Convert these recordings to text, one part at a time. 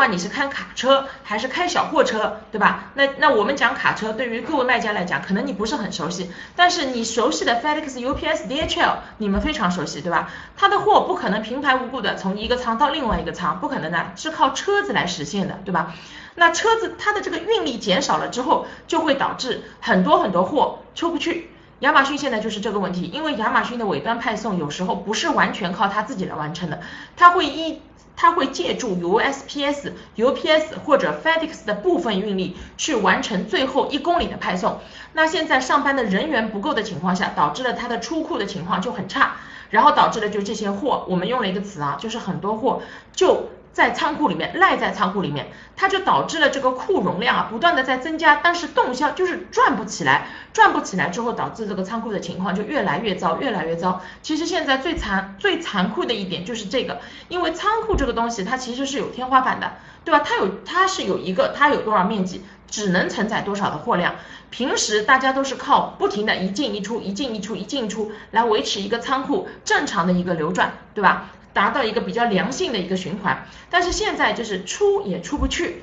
管你是开卡车还是开小货车，对吧？那那我们讲卡车，对于各位卖家来讲，可能你不是很熟悉，但是你熟悉的 FedEx、UPS、DHL，你们非常熟悉，对吧？它的货不可能平白无故的从一个仓到另外一个仓，不可能的，是靠车子来实现的，对吧？那车子它的这个运力减少了之后，就会导致很多很多货出不去。亚马逊现在就是这个问题，因为亚马逊的尾端派送有时候不是完全靠它自己来完成的，它会依它会借助 USPS、UPS 或者 FedEx 的部分运力去完成最后一公里的派送。那现在上班的人员不够的情况下，导致了它的出库的情况就很差，然后导致了就这些货，我们用了一个词啊，就是很多货就。在仓库里面赖在仓库里面，它就导致了这个库容量啊不断的在增加，但是动销就是转不起来，转不起来之后导致这个仓库的情况就越来越糟，越来越糟。其实现在最残最残酷的一点就是这个，因为仓库这个东西它其实是有天花板的，对吧？它有它是有一个它有多少面积，只能承载多少的货量。平时大家都是靠不停的一进一出，一进一出，一进一出来维持一个仓库正常的一个流转，对吧？达到一个比较良性的一个循环，但是现在就是出也出不去，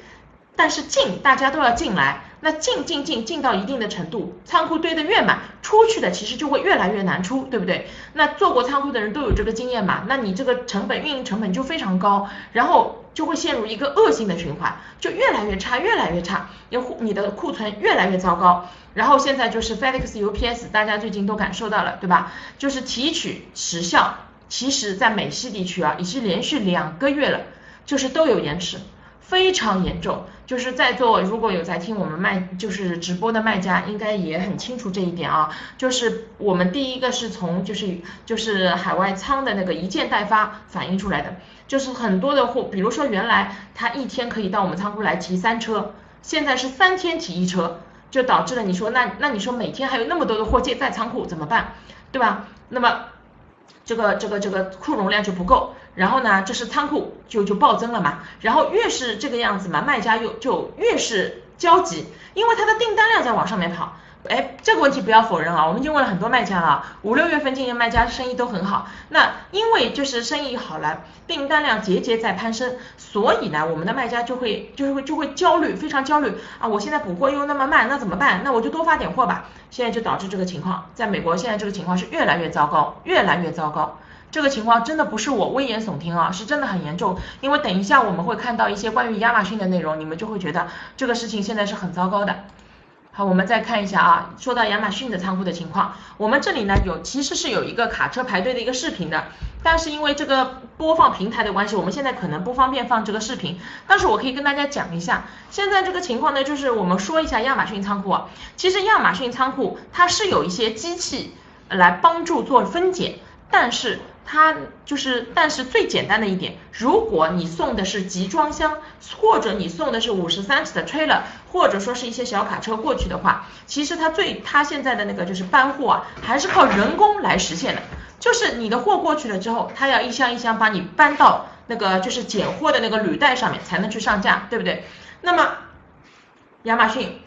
但是进大家都要进来，那进进进进到一定的程度，仓库堆得越满，出去的其实就会越来越难出，对不对？那做过仓库的人都有这个经验嘛？那你这个成本运营成本就非常高，然后就会陷入一个恶性的循环，就越来越差，越来越差，你你的库存越来越糟糕，然后现在就是 FedEx UPS，大家最近都感受到了，对吧？就是提取时效。其实，在美西地区啊，已经连续两个月了，就是都有延迟，非常严重。就是在座如果有在听我们卖，就是直播的卖家，应该也很清楚这一点啊。就是我们第一个是从就是就是海外仓的那个一件代发反映出来的，就是很多的货，比如说原来他一天可以到我们仓库来提三车，现在是三天提一车，就导致了你说那那你说每天还有那么多的货借在仓库怎么办，对吧？那么。这个这个这个库容量就不够，然后呢，这是仓库就就暴增了嘛，然后越是这个样子嘛，卖家又就越是焦急，因为他的订单量在往上面跑。哎，这个问题不要否认啊，我们已经问了很多卖家了，五六月份今年卖家生意都很好。那因为就是生意好了，订单量节节在攀升，所以呢，我们的卖家就会就是会就会焦虑，非常焦虑啊！我现在补货又那么慢，那怎么办？那我就多发点货吧。现在就导致这个情况，在美国现在这个情况是越来越糟糕，越来越糟糕。这个情况真的不是我危言耸听啊，是真的很严重。因为等一下我们会看到一些关于亚马逊的内容，你们就会觉得这个事情现在是很糟糕的。好，我们再看一下啊，说到亚马逊的仓库的情况，我们这里呢有其实是有一个卡车排队的一个视频的，但是因为这个播放平台的关系，我们现在可能不方便放这个视频，但是我可以跟大家讲一下，现在这个情况呢，就是我们说一下亚马逊仓库啊，其实亚马逊仓库它是有一些机器来帮助做分拣，但是。它就是，但是最简单的一点，如果你送的是集装箱，或者你送的是五十三尺的 trailer，或者说是一些小卡车过去的话，其实它最它现在的那个就是搬货啊，还是靠人工来实现的。就是你的货过去了之后，它要一箱一箱把你搬到那个就是拣货的那个履带上面才能去上架，对不对？那么亚马逊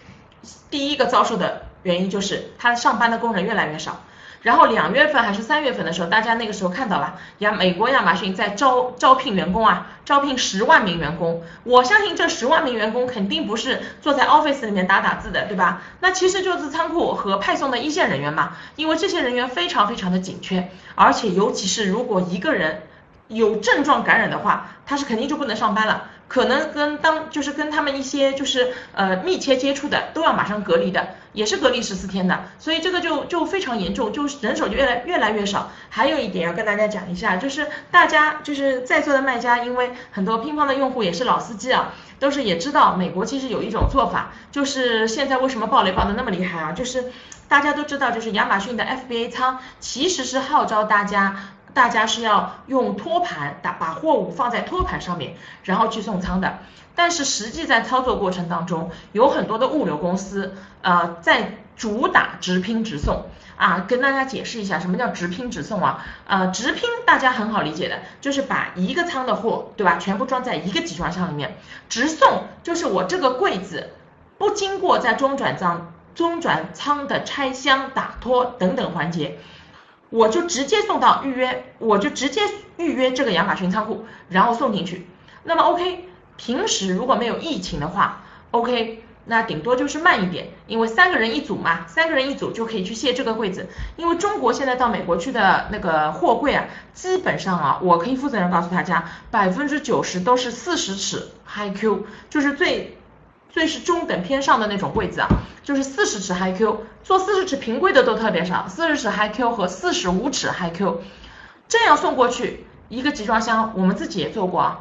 第一个遭受的原因就是它上班的工人越来越少。然后两月份还是三月份的时候，大家那个时候看到了亚美国亚马逊在招招聘员工啊，招聘十万名员工。我相信这十万名员工肯定不是坐在 office 里面打打字的，对吧？那其实就是仓库和派送的一线人员嘛，因为这些人员非常非常的紧缺，而且尤其是如果一个人有症状感染的话，他是肯定就不能上班了。可能跟当就是跟他们一些就是呃密切接触的都要马上隔离的，也是隔离十四天的，所以这个就就非常严重，就是人手就越来越来越少。还有一点要跟大家讲一下，就是大家就是在座的卖家，因为很多乒乓的用户也是老司机啊，都是也知道美国其实有一种做法，就是现在为什么暴雷暴的那么厉害啊？就是大家都知道，就是亚马逊的 FBA 仓其实是号召大家。大家是要用托盘打把货物放在托盘上面，然后去送仓的。但是实际在操作过程当中，有很多的物流公司，呃，在主打直拼直送啊。跟大家解释一下，什么叫直拼直送啊？呃，直拼大家很好理解的，就是把一个仓的货，对吧，全部装在一个集装箱里面。直送就是我这个柜子不经过在中转仓、中转仓的拆箱、打托等等环节。我就直接送到预约，我就直接预约这个亚马逊仓库，然后送进去。那么 OK，平时如果没有疫情的话，OK。那顶多就是慢一点，因为三个人一组嘛，三个人一组就可以去卸这个柜子。因为中国现在到美国去的那个货柜啊，基本上啊，我可以负责任告诉大家，百分之九十都是四十尺 Hi Q，就是最最是中等偏上的那种柜子啊，就是四十尺 Hi Q，做四十尺平柜的都特别少，四十尺 Hi Q 和四十五尺 Hi Q，这样送过去一个集装箱，我们自己也做过啊。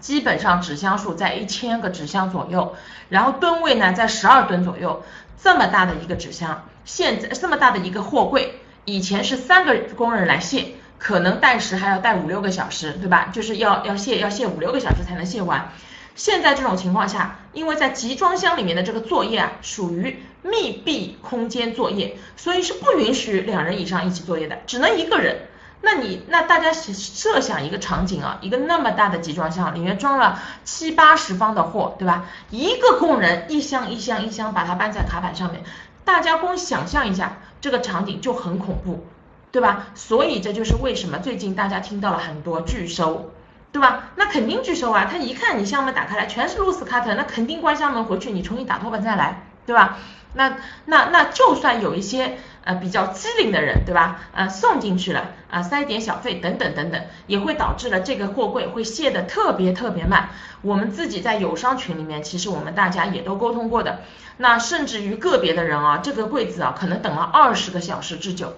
基本上纸箱数在一千个纸箱左右，然后吨位呢在十二吨左右，这么大的一个纸箱，现在这么大的一个货柜，以前是三个工人来卸，可能带时还要带五六个小时，对吧？就是要要卸要卸五六个小时才能卸完。现在这种情况下，因为在集装箱里面的这个作业啊，属于密闭空间作业，所以是不允许两人以上一起作业的，只能一个人。那你那大家设想一个场景啊，一个那么大的集装箱里面装了七八十方的货，对吧？一个工人一箱一箱一箱把它搬在卡板上面，大家光想象一下这个场景就很恐怖，对吧？所以这就是为什么最近大家听到了很多拒收，对吧？那肯定拒收啊，他一看你箱门打开来全是露丝卡特，那肯定关箱门回去，你重新打托盘再来，对吧？那那那就算有一些。呃，比较机灵的人，对吧？呃，送进去了，啊，塞点小费等等等等，也会导致了这个货柜会卸的特别特别慢。我们自己在友商群里面，其实我们大家也都沟通过的。那甚至于个别的人啊，这个柜子啊，可能等了二十个小时之久。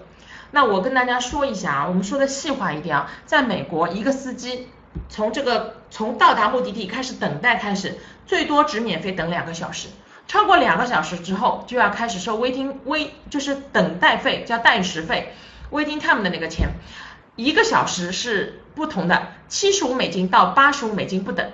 那我跟大家说一下啊，我们说的细化一点啊，在美国，一个司机从这个从到达目的地开始等待开始，最多只免费等两个小时。超过两个小时之后，就要开始收 waiting wait，就是等待费，叫待时费，waiting time 的那个钱，一个小时是不同的，七十五美金到八十五美金不等。